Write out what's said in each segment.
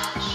Ash.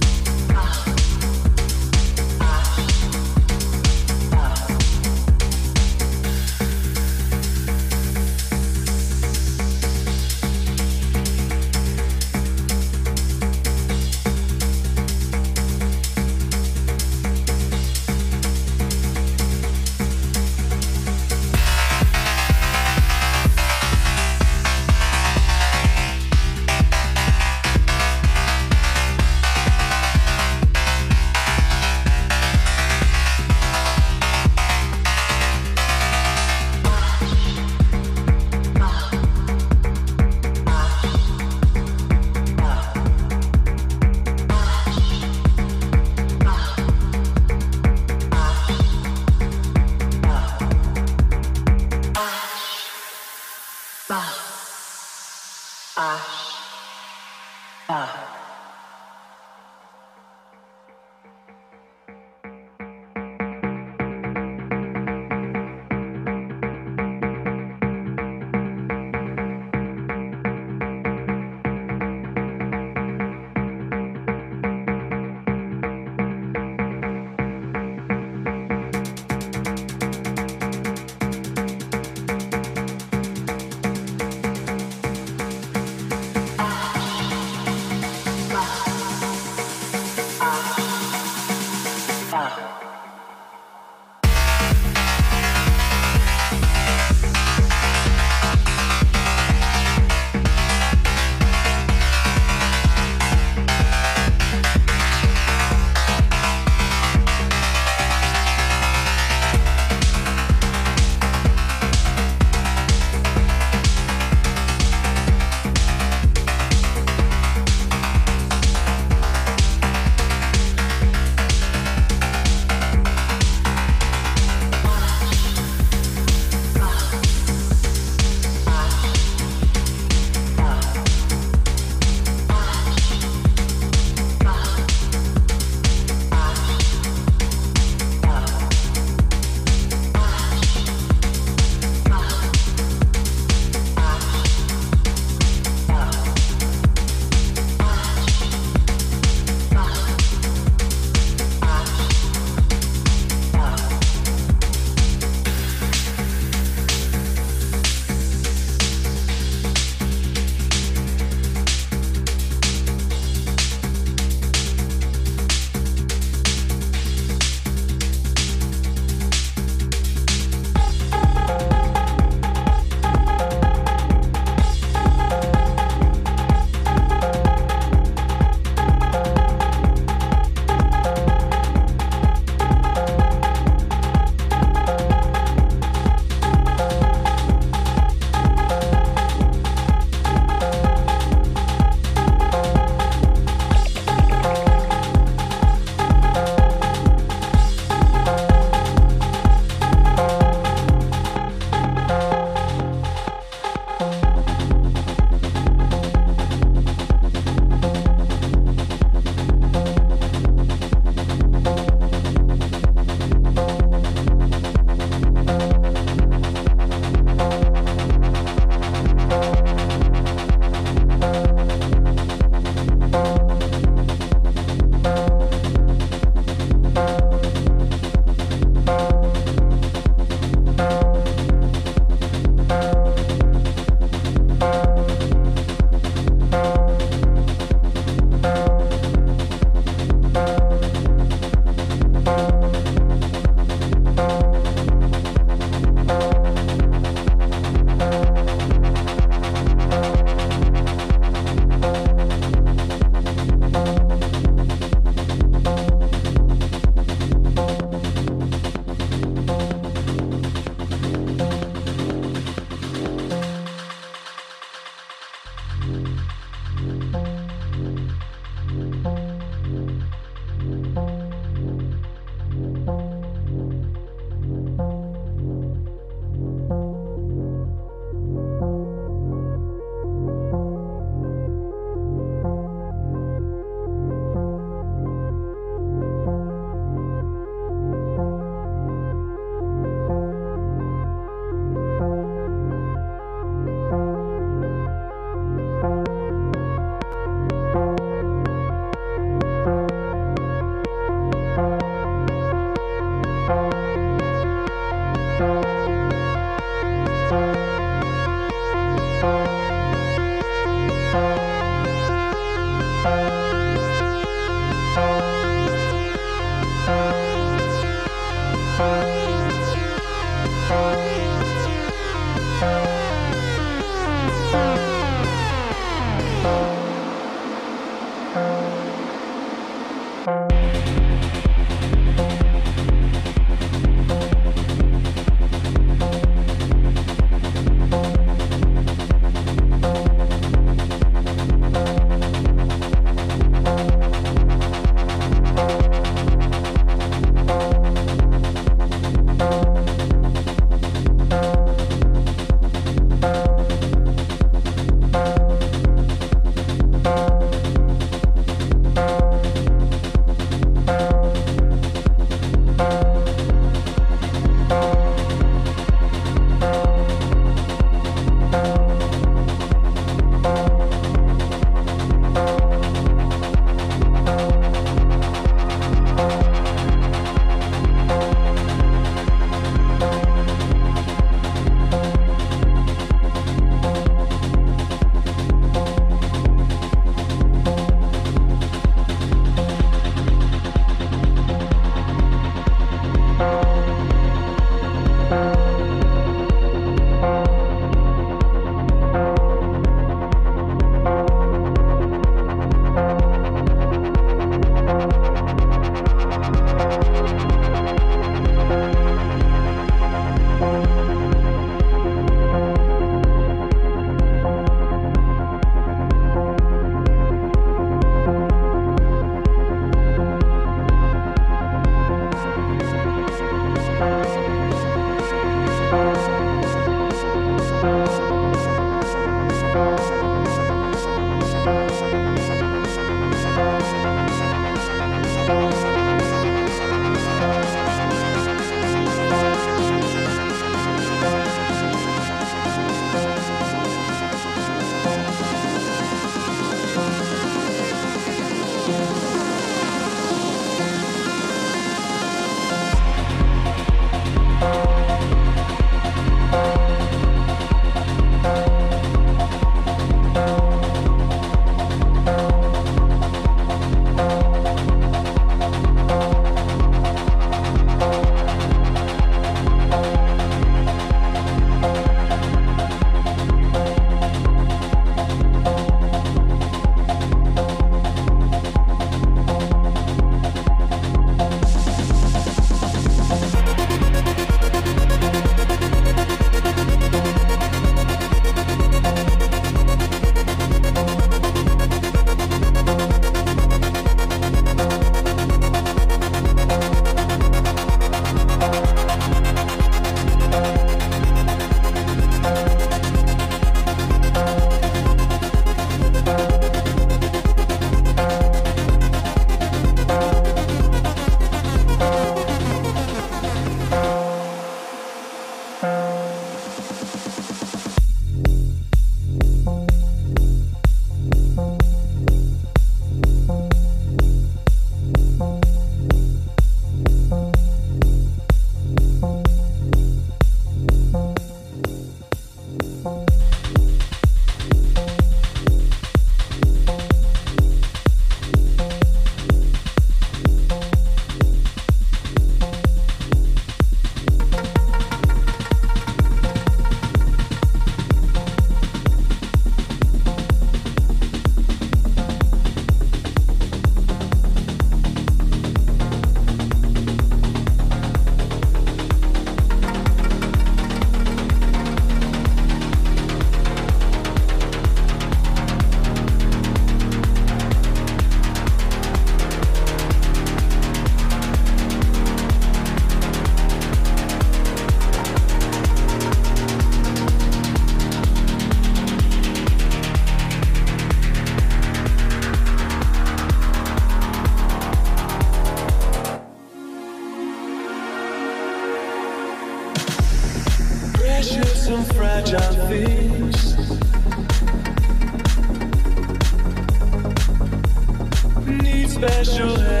special.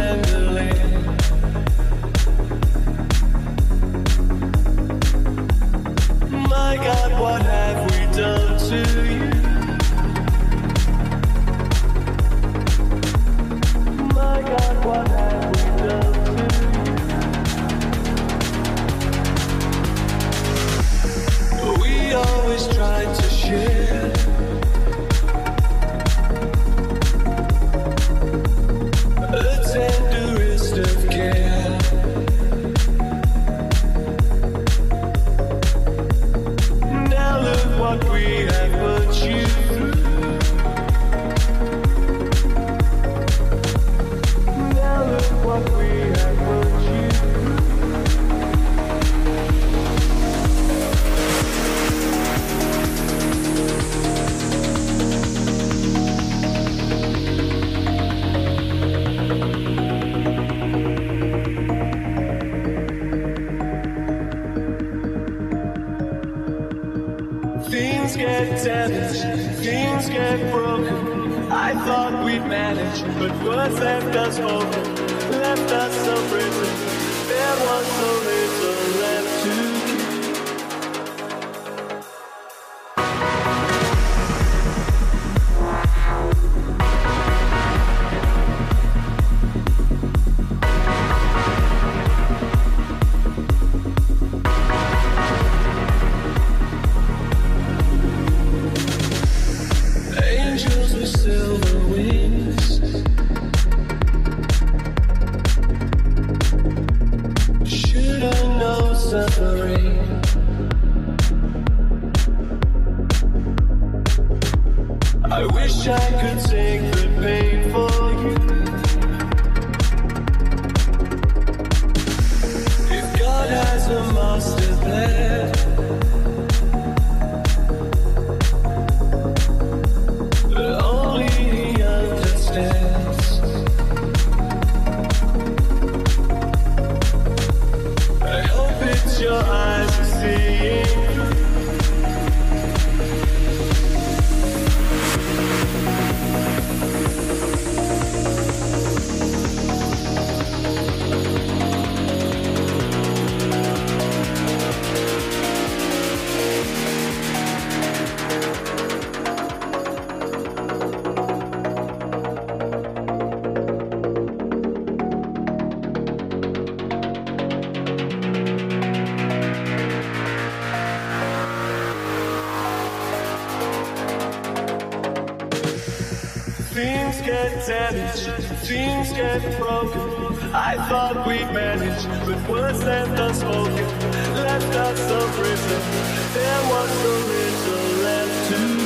I thought we'd manage but words left unspoken, left us a prison. There was so little left to.